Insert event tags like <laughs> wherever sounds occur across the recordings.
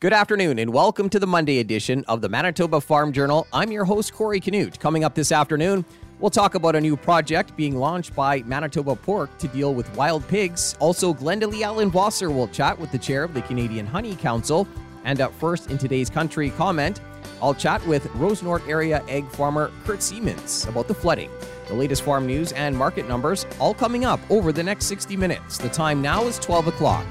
Good afternoon, and welcome to the Monday edition of the Manitoba Farm Journal. I'm your host, Corey Canute. Coming up this afternoon, we'll talk about a new project being launched by Manitoba Pork to deal with wild pigs. Also, Glenda Lee Allen Vossler will chat with the chair of the Canadian Honey Council. And up first in today's country comment, I'll chat with Rosenort area egg farmer Kurt Siemens about the flooding. The latest farm news and market numbers all coming up over the next 60 minutes. The time now is 12 o'clock.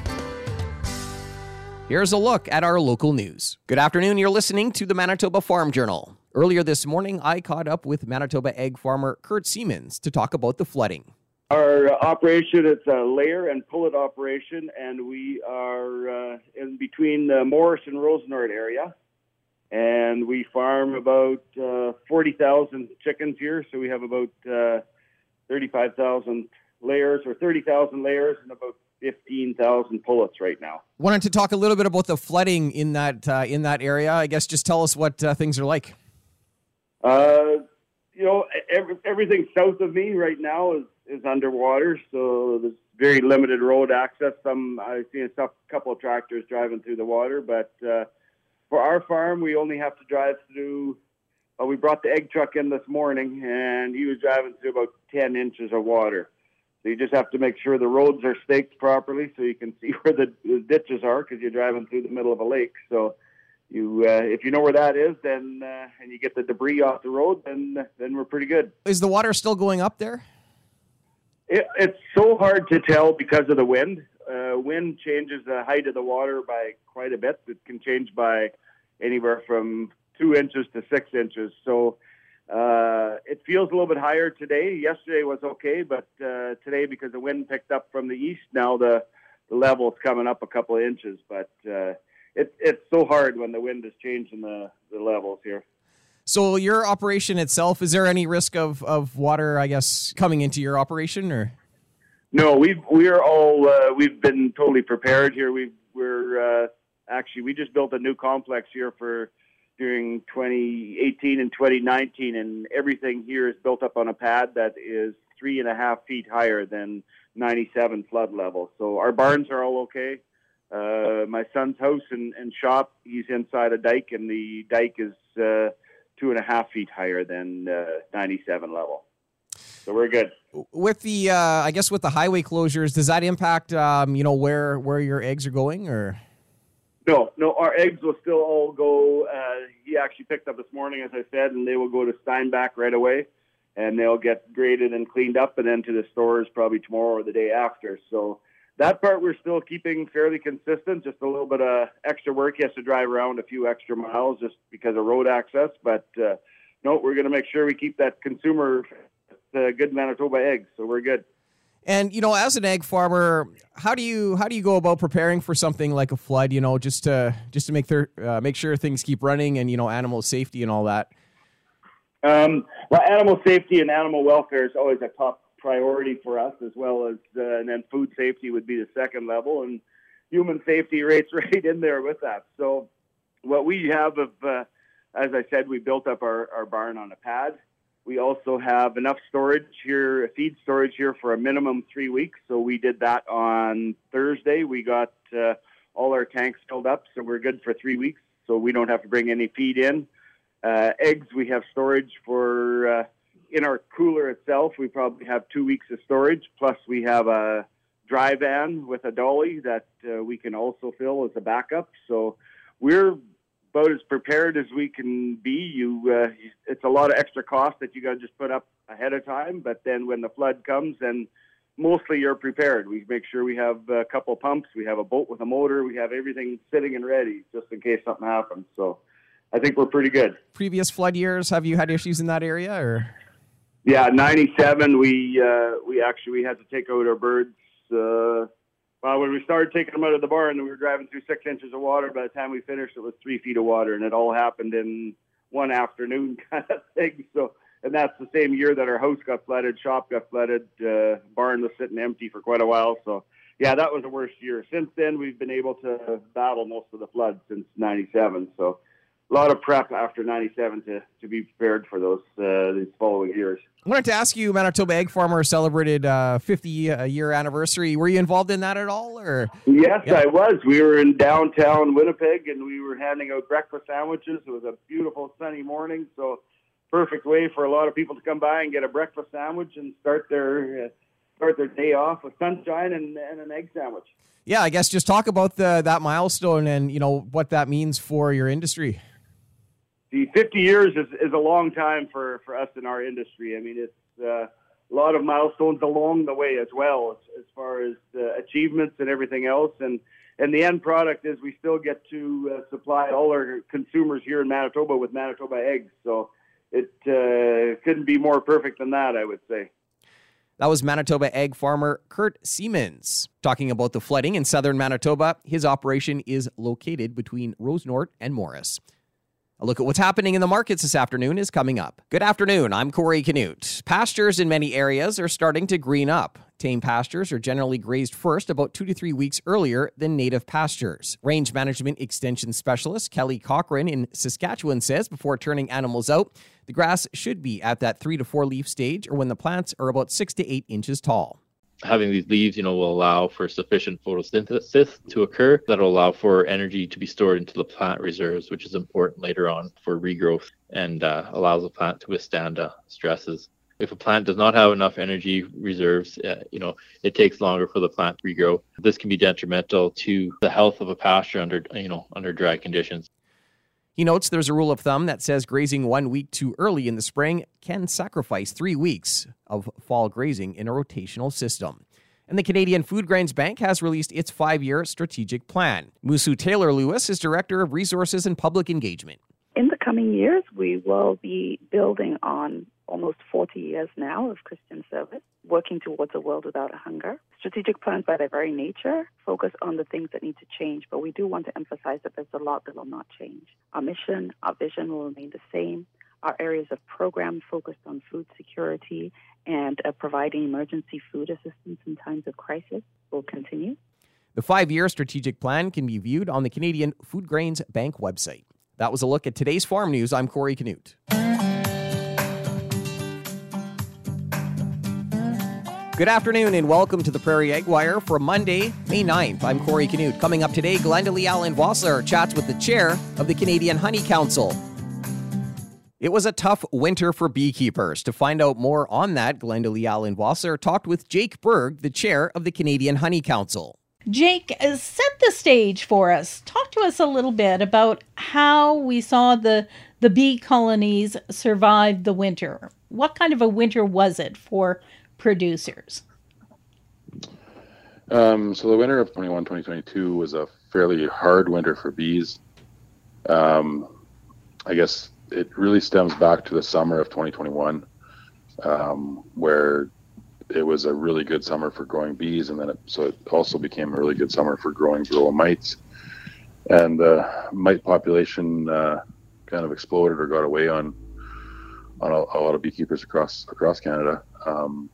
Here's a look at our local news. Good afternoon. You're listening to the Manitoba Farm Journal. Earlier this morning, I caught up with Manitoba egg farmer Kurt Siemens to talk about the flooding. Our operation it's a layer and pullet operation, and we are uh, in between the Morris and Rosenort area and we farm about uh, 40,000 chickens here. So we have about uh, 35,000 layers or 30,000 layers and about 15,000 pullets right now. Wanted to talk a little bit about the flooding in that uh, in that area. I guess just tell us what uh, things are like. Uh, you know, every, everything south of me right now is, is underwater, so there's very limited road access. Some I see a couple of tractors driving through the water, but uh, for our farm, we only have to drive through. Uh, we brought the egg truck in this morning, and he was driving through about 10 inches of water. So you just have to make sure the roads are staked properly so you can see <laughs> where the, the ditches are because you're driving through the middle of a lake. So you, uh, if you know where that is, then uh, and you get the debris off the road, then then we're pretty good. Is the water still going up there? It, it's so hard to tell because of the wind uh, wind changes the height of the water by quite a bit. It can change by anywhere from two inches to six inches. So uh, it feels a little bit higher today. Yesterday was okay, but uh, today because the wind picked up from the east, now the the level is coming up a couple of inches. But uh, it, it's so hard when the wind is changing the, the levels here. So your operation itself, is there any risk of, of water, I guess, coming into your operation or? No, we've we're all uh, we've been totally prepared here. We we're uh, actually we just built a new complex here for during 2018 and 2019, and everything here is built up on a pad that is three and a half feet higher than 97 flood level. So our barns are all okay. Uh, my son's house and, and shop, he's inside a dike, and the dike is uh, two and a half feet higher than uh, 97 level. So we're good. With the, uh, I guess, with the highway closures, does that impact, um, you know, where where your eggs are going, or? No, no, our eggs will still all go. Uh, he actually picked up this morning, as I said, and they will go to Steinbach right away, and they'll get graded and cleaned up, and then to the stores probably tomorrow or the day after. So that part we're still keeping fairly consistent. Just a little bit of extra work. He has to drive around a few extra miles just because of road access, but uh, no, we're going to make sure we keep that consumer uh, good Manitoba eggs, so we're good. And you know, as an egg farmer, how do you how do you go about preparing for something like a flood? You know, just to just to make their uh, make sure things keep running and you know animal safety and all that. Um, well, animal safety and animal welfare is always a top priority for us, as well as uh, and then food safety would be the second level, and human safety <laughs> rates right in there with that. So, what we have of, uh, as I said, we built up our, our barn on a pad. We also have enough storage here, feed storage here for a minimum three weeks. So we did that on Thursday. We got uh, all our tanks filled up, so we're good for three weeks. So we don't have to bring any feed in. Uh, eggs, we have storage for uh, in our cooler itself. We probably have two weeks of storage. Plus, we have a dry van with a dolly that uh, we can also fill as a backup. So we're about as prepared as we can be. You, uh, it's a lot of extra cost that you got to just put up ahead of time. But then when the flood comes, then mostly you're prepared. We make sure we have a couple pumps, we have a boat with a motor, we have everything sitting and ready just in case something happens. So I think we're pretty good. Previous flood years, have you had issues in that area or? Yeah, '97. We uh, we actually we had to take out our birds. Uh, well, when we started taking them out of the barn, and we were driving through six inches of water. By the time we finished, it was three feet of water, and it all happened in one afternoon <laughs> kind of thing. So, and that's the same year that our house got flooded, shop got flooded, uh, barn was sitting empty for quite a while. So, yeah, that was the worst year. Since then, we've been able to battle most of the floods since '97. So, a lot of prep after '97 to to be prepared for those uh, these following years. I wanted to ask you, Manitoba Egg Farmer celebrated uh, 50 year anniversary. Were you involved in that at all, or? Yes, yeah. I was. We were in downtown Winnipeg, and we were handing out breakfast sandwiches. It was a beautiful sunny morning, so perfect way for a lot of people to come by and get a breakfast sandwich and start their uh, start their day off with sunshine and, and an egg sandwich. Yeah, I guess just talk about the that milestone and you know what that means for your industry. The 50 years is, is a long time for, for us in our industry. I mean, it's uh, a lot of milestones along the way as well, as, as far as uh, achievements and everything else. And and the end product is we still get to uh, supply all our consumers here in Manitoba with Manitoba eggs. So it uh, couldn't be more perfect than that, I would say. That was Manitoba egg farmer Kurt Siemens talking about the flooding in southern Manitoba. His operation is located between Rosenort and Morris. A look at what's happening in the markets this afternoon is coming up. Good afternoon. I'm Corey Canute. Pastures in many areas are starting to green up. Tame pastures are generally grazed first about two to three weeks earlier than native pastures. Range Management Extension Specialist Kelly Cochran in Saskatchewan says before turning animals out, the grass should be at that three to four leaf stage or when the plants are about six to eight inches tall having these leaves, you know, will allow for sufficient photosynthesis to occur that'll allow for energy to be stored into the plant reserves, which is important later on for regrowth and uh, allows the plant to withstand uh, stresses. If a plant does not have enough energy reserves, uh, you know, it takes longer for the plant to regrow. This can be detrimental to the health of a pasture under, you know, under dry conditions. He notes there's a rule of thumb that says grazing one week too early in the spring can sacrifice three weeks of fall grazing in a rotational system. And the Canadian Food Grains Bank has released its five year strategic plan. Musu Taylor Lewis is Director of Resources and Public Engagement. Coming years, we will be building on almost 40 years now of Christian service, working towards a world without hunger. Strategic plans, by their very nature, focus on the things that need to change, but we do want to emphasize that there's a lot that will not change. Our mission, our vision will remain the same. Our areas of program focused on food security and uh, providing emergency food assistance in times of crisis will continue. The five year strategic plan can be viewed on the Canadian Food Grains Bank website. That was a look at today's farm news. I'm Corey Canute. Good afternoon and welcome to the Prairie Ag Wire for Monday, May 9th. I'm Corey Canute. Coming up today, Glenda Lee Allen Vossler chats with the chair of the Canadian Honey Council. It was a tough winter for beekeepers. To find out more on that, Glenda Lee Allen Vossler talked with Jake Berg, the chair of the Canadian Honey Council. Jake, uh, set the stage for us. Talk to us a little bit about how we saw the the bee colonies survive the winter. What kind of a winter was it for producers? Um, so the winter of 21 2022 was a fairly hard winter for bees. Um, I guess it really stems back to the summer of 2021, um, where it was a really good summer for growing bees, and then it, so it also became a really good summer for growing varroa mites. And the mite population uh, kind of exploded or got away on on a, a lot of beekeepers across across Canada. Um,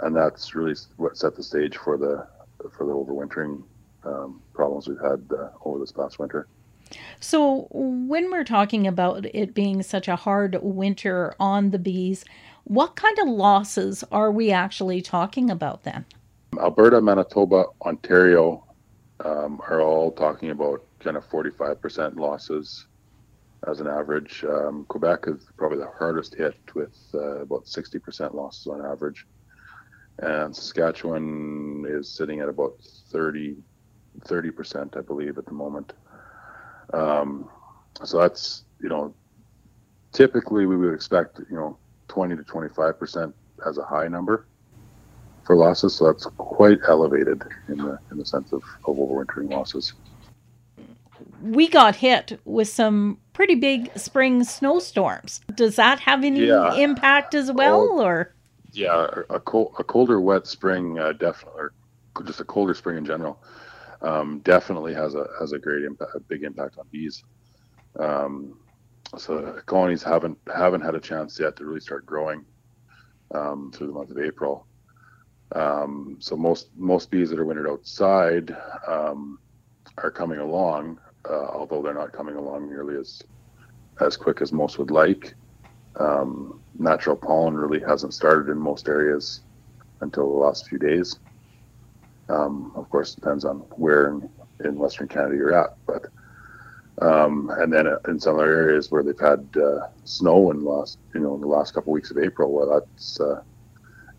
and that's really what set the stage for the for the overwintering um, problems we've had uh, over this past winter. So, when we're talking about it being such a hard winter on the bees, what kind of losses are we actually talking about then? Alberta, Manitoba, Ontario um, are all talking about kind of 45% losses as an average. Um, Quebec is probably the hardest hit with uh, about 60% losses on average and Saskatchewan is sitting at about 30 percent, I believe, at the moment. Um, so that's you know, typically we would expect you know 20 to 25 percent as a high number for losses. So that's quite elevated in the in the sense of, of overwintering losses. We got hit with some pretty big spring snowstorms. Does that have any yeah. impact as well, or? yeah, a, cold, a colder, wet spring uh, definitely, or just a colder spring in general, um, definitely has a has a great impact, a big impact on bees. Um, so colonies haven't haven't had a chance yet to really start growing um, through the month of April. Um, so most most bees that are wintered outside um, are coming along, uh, although they're not coming along nearly as as quick as most would like. Um, natural pollen really hasn't started in most areas until the last few days. Um, of course, depends on where in, in Western Canada you're at, but um, and then in some other areas where they've had uh, snow in the last, you know, in the last couple of weeks of April, well, that's uh,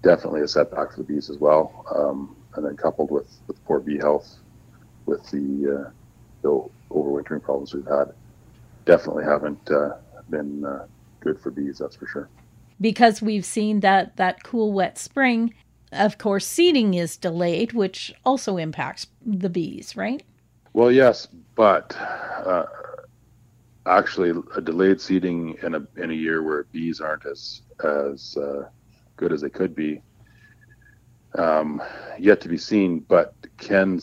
definitely a setback for the bees as well. Um, and then coupled with, with poor bee health, with the, uh, the overwintering problems we've had, definitely haven't uh, been uh, good for bees. That's for sure. Because we've seen that that cool, wet spring. Of course, seeding is delayed, which also impacts the bees, right? Well, yes, but uh, actually, a delayed seeding in a in a year where bees aren't as as uh, good as they could be, um, yet to be seen. But can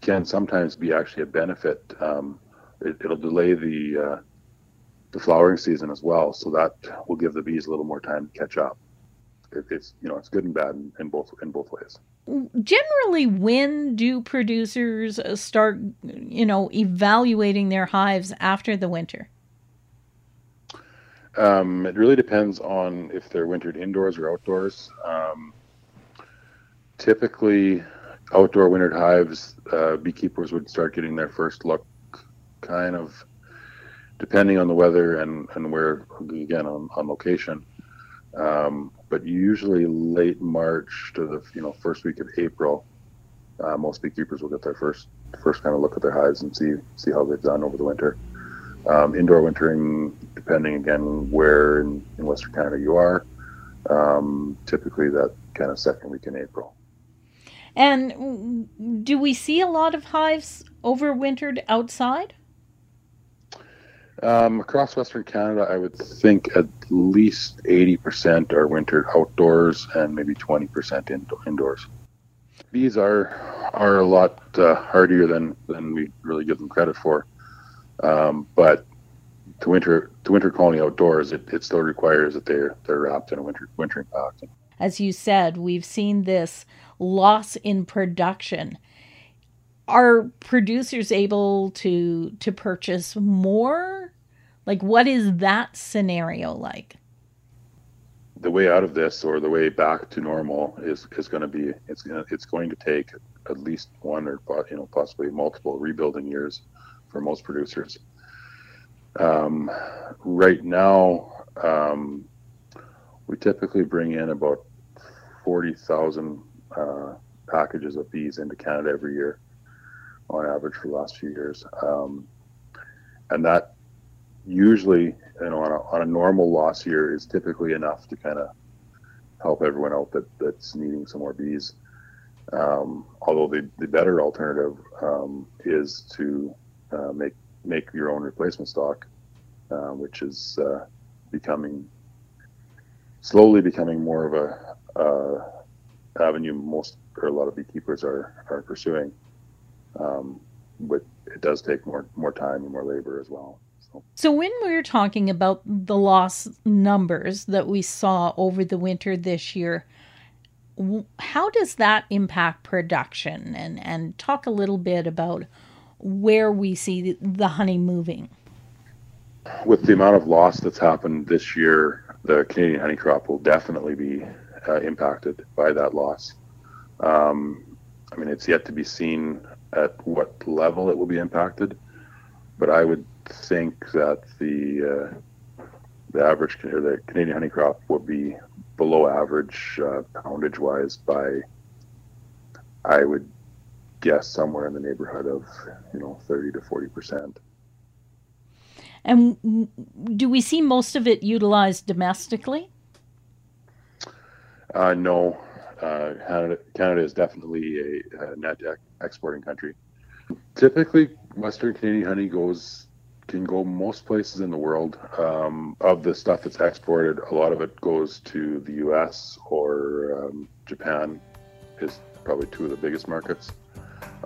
can sometimes be actually a benefit. Um, it, will delay the uh, the flowering season as well, so that will give the bees a little more time to catch up it, it's you know it's good and bad in, in both in both ways. Generally, when do producers uh, start you know evaluating their hives after the winter? Um, it really depends on if they're wintered indoors or outdoors. Um, typically, outdoor wintered hives, uh, beekeepers would start getting their first look kind of depending on the weather and, and where, again, on, on location. Um, but usually late March to the you know first week of April, uh, most beekeepers will get their first first kind of look at their hives and see see how they've done over the winter. Um, indoor wintering, depending again where in, in Western Canada you are, um, typically that kind of second week in April. And do we see a lot of hives overwintered outside? Um, across Western Canada, I would think at least 80% are wintered outdoors and maybe 20% in, indoors. Bees are are a lot uh, hardier than, than we really give them credit for. Um, but to winter to winter colony outdoors, it, it still requires that they're they're wrapped in a winter wintering pack. As you said, we've seen this loss in production are producers able to to purchase more? Like what is that scenario like? The way out of this or the way back to normal is is going to be it's going to, it's going to take at least one or you know possibly multiple rebuilding years for most producers. Um, right now um, we typically bring in about 40,000 uh, packages of bees into Canada every year on average for the last few years. Um, and that usually, you know, on a, on a normal loss year is typically enough to kind of help everyone out that, that's needing some more bees. Um, although the, the better alternative um, is to uh, make make your own replacement stock, uh, which is uh, becoming slowly becoming more of a uh, avenue most or a lot of beekeepers are are pursuing um, but it does take more more time and more labor as well. So. so when we're talking about the loss numbers that we saw over the winter this year, how does that impact production? And and talk a little bit about where we see the honey moving. With the amount of loss that's happened this year, the Canadian honey crop will definitely be uh, impacted by that loss. Um, I mean, it's yet to be seen at what level it will be impacted, but I would think that the uh, the average or the Canadian honey crop will be below average uh, poundage wise by I would guess somewhere in the neighborhood of you know 30 to 40 percent. And do we see most of it utilized domestically? Uh, no, uh, Canada, Canada is definitely a, a net exporting country. Typically, Western Canadian honey goes can go most places in the world. Um, of the stuff that's exported, a lot of it goes to the U.S. or um, Japan. Is probably two of the biggest markets.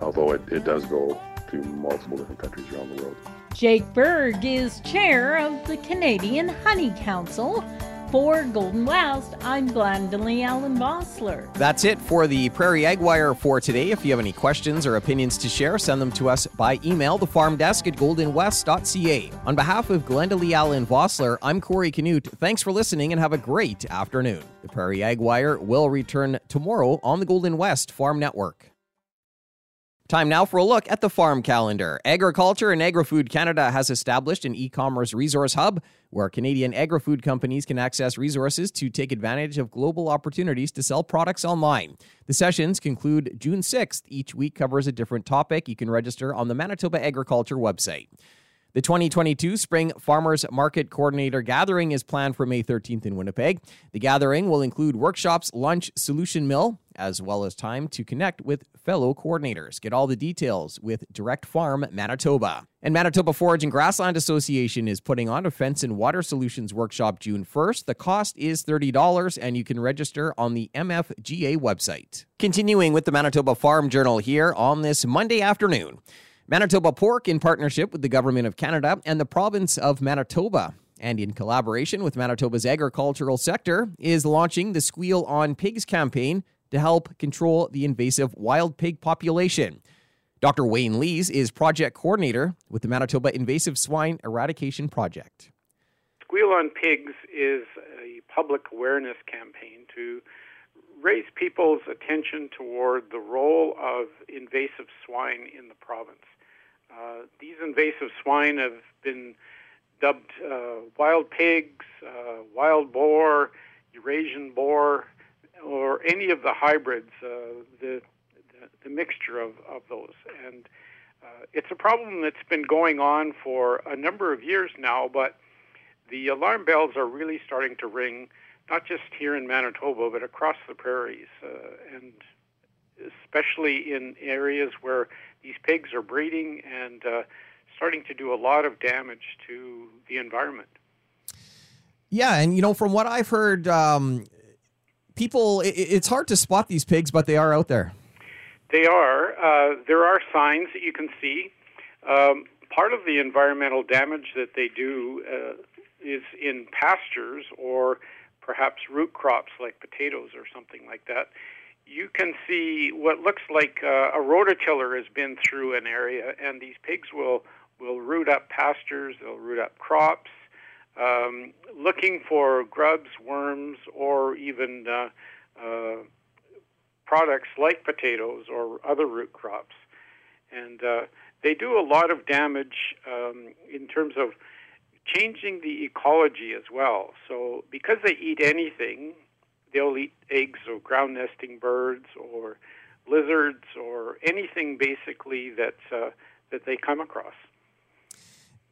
Although it, it does go to multiple different countries around the world. Jake Berg is chair of the Canadian Honey Council. For Golden West, I'm Glendalee Allen Vossler. That's it for the Prairie Ag Wire for today. If you have any questions or opinions to share, send them to us by email, thefarmdesk at goldenwest.ca. On behalf of Glendalee Allen Vossler, I'm Corey Canute. Thanks for listening and have a great afternoon. The Prairie Ag Wire will return tomorrow on the Golden West Farm Network. Time now for a look at the farm calendar. Agriculture and Agri-Food Canada has established an e-commerce resource hub where Canadian agri-food companies can access resources to take advantage of global opportunities to sell products online. The sessions conclude June 6th. Each week covers a different topic. You can register on the Manitoba Agriculture website. The 2022 Spring Farmers Market Coordinator Gathering is planned for May 13th in Winnipeg. The gathering will include workshops, lunch, solution mill, as well as time to connect with fellow coordinators. Get all the details with Direct Farm Manitoba. And Manitoba Forage and Grassland Association is putting on a fence and water solutions workshop June 1st. The cost is $30 and you can register on the MFGA website. Continuing with the Manitoba Farm Journal here on this Monday afternoon. Manitoba Pork, in partnership with the Government of Canada and the province of Manitoba, and in collaboration with Manitoba's agricultural sector, is launching the Squeal on Pigs campaign to help control the invasive wild pig population. Dr. Wayne Lees is project coordinator with the Manitoba Invasive Swine Eradication Project. Squeal on Pigs is a public awareness campaign to raise people's attention toward the role of invasive swine in the province. Uh, these invasive swine have been dubbed uh, wild pigs, uh, wild boar, Eurasian boar, or any of the hybrids, uh, the, the, the mixture of, of those. And uh, it's a problem that's been going on for a number of years now, but the alarm bells are really starting to ring, not just here in Manitoba, but across the prairies, and especially in areas where these pigs are breeding and uh, starting to do a lot of damage to the environment. Yeah, and you know, from what I've heard, um, people it, it's hard to spot these pigs, but they are out there. They are. Uh, there are signs that you can see. Um, part of the environmental damage that they do uh, is in pastures or perhaps root crops like potatoes or something like that you can see what looks like uh, a rototiller has been through an area, and these pigs will will root up pastures, they'll root up crops, um, looking for grubs, worms, or even uh, uh, products like potatoes or other root crops, and uh, they do a lot of damage um, in terms of changing the ecology as well. So because they eat anything, they'll eat eggs of ground nesting birds or lizards or anything basically that uh, that they come across.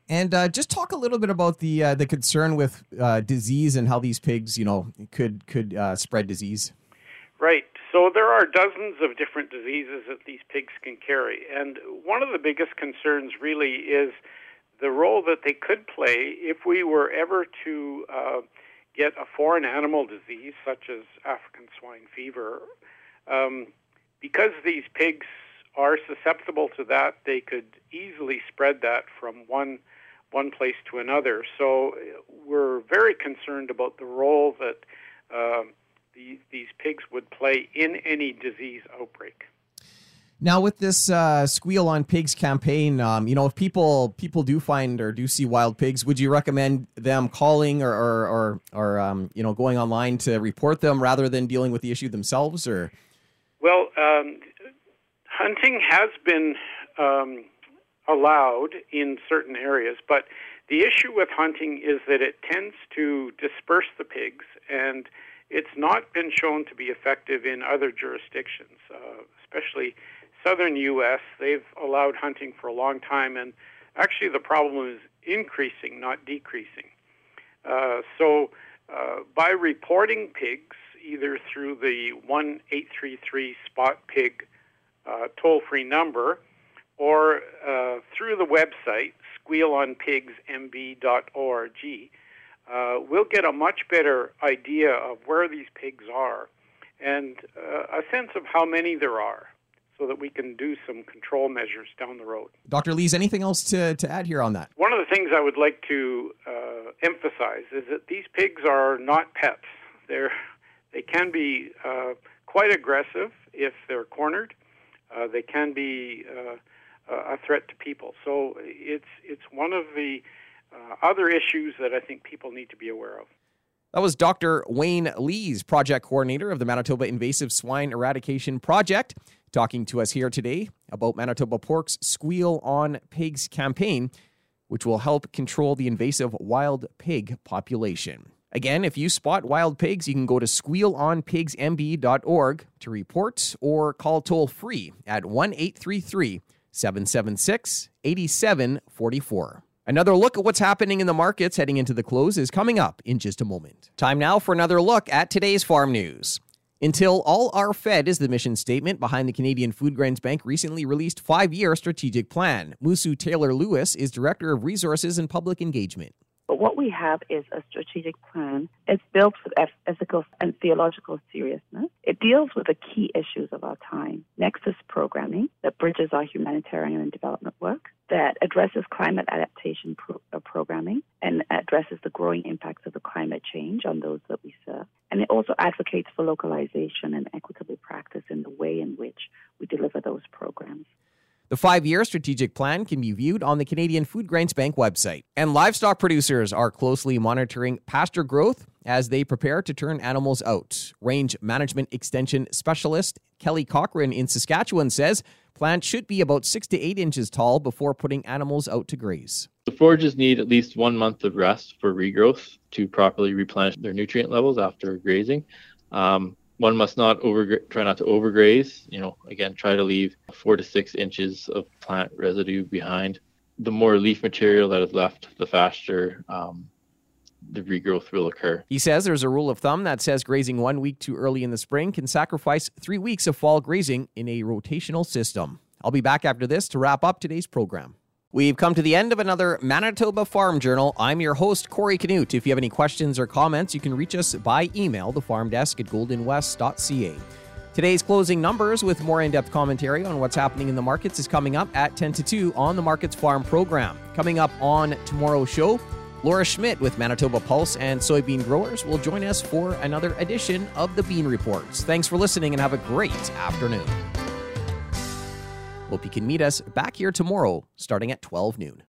And uh, just talk a little bit about the uh, the concern with uh, disease and how these pigs, you know, could could uh, spread disease. Right. So there are dozens of different diseases that these pigs can carry, and one of the biggest concerns really is the role that they could play if we were ever to uh, get a foreign animal disease such as African swine fever, um, because these pigs are susceptible to that, they could easily spread that from one one place to another. So we're very concerned about the role that uh, these, these pigs would play in any disease outbreak. Now, with this uh, "Squeal on Pigs" campaign, um, you know, if people people do find or do see wild pigs, would you recommend them calling or or or, or um, you know going online to report them rather than dealing with the issue themselves? Or well, um, hunting has been um, allowed in certain areas, but the issue with hunting is that it tends to disperse the pigs, and it's not been shown to be effective in other jurisdictions, uh, especially southern U.S., they've allowed hunting for a long time, and actually the problem is increasing, not decreasing. Uh, so, uh, by reporting pigs, either through the 1 833 Spot Pig uh, toll free number or uh, through the website, squealonpigsmb.org, uh, we'll get a much better idea of where these pigs are and uh, a sense of how many there are so that we can do some control measures down the road. Dr. Lees, anything else to, to add here on that? One of the things I would like to uh, emphasize is that these pigs are not pets. They're they can be uh, quite aggressive if they're cornered. Uh, they can be uh, a threat to people. So it's it's one of the uh, other issues that I think people need to be aware of. That was Dr. Wayne Lees, project coordinator of the Manitoba Invasive Swine Eradication Project, talking to us here today about Manitoba Pork's Squeal on Pigs campaign, which will help control the invasive wild pig population. Again, if you spot wild pigs, you can go to squealonpigsmb.org to report or call toll free at 1 833 776 8744. Another look at what's happening in the markets heading into the close is coming up in just a moment. Time now for another look at today's farm news. Until all are fed is the mission statement behind the Canadian Food Grains Bank recently released five year strategic plan. Musu Taylor Lewis is Director of Resources and Public Engagement. But what we have is a strategic plan. It's built with ethical and theological seriousness. It deals with the key issues of our time. Nexus programming that bridges our humanitarian and development work, that addresses climate adaptation pro- uh, programming and addresses the growing impacts of the climate change on those that we serve. And it also advocates for localization and equitable practice in the way in which we deliver those programs. The five year strategic plan can be viewed on the Canadian Food Grains Bank website. And livestock producers are closely monitoring pasture growth as they prepare to turn animals out. Range Management Extension Specialist Kelly Cochran in Saskatchewan says plants should be about six to eight inches tall before putting animals out to graze. The forages need at least one month of rest for regrowth to properly replenish their nutrient levels after grazing. Um, one must not over try not to overgraze. You know, again, try to leave four to six inches of plant residue behind. The more leaf material that is left, the faster um, the regrowth will occur. He says there's a rule of thumb that says grazing one week too early in the spring can sacrifice three weeks of fall grazing in a rotational system. I'll be back after this to wrap up today's program. We've come to the end of another Manitoba Farm Journal. I'm your host, Corey Canute. If you have any questions or comments, you can reach us by email, the farm desk at goldenwest.ca. Today's closing numbers with more in depth commentary on what's happening in the markets is coming up at 10 to 2 on the Markets Farm program. Coming up on tomorrow's show, Laura Schmidt with Manitoba Pulse and Soybean Growers will join us for another edition of the Bean Reports. Thanks for listening and have a great afternoon. Hope you can meet us back here tomorrow starting at 12 noon.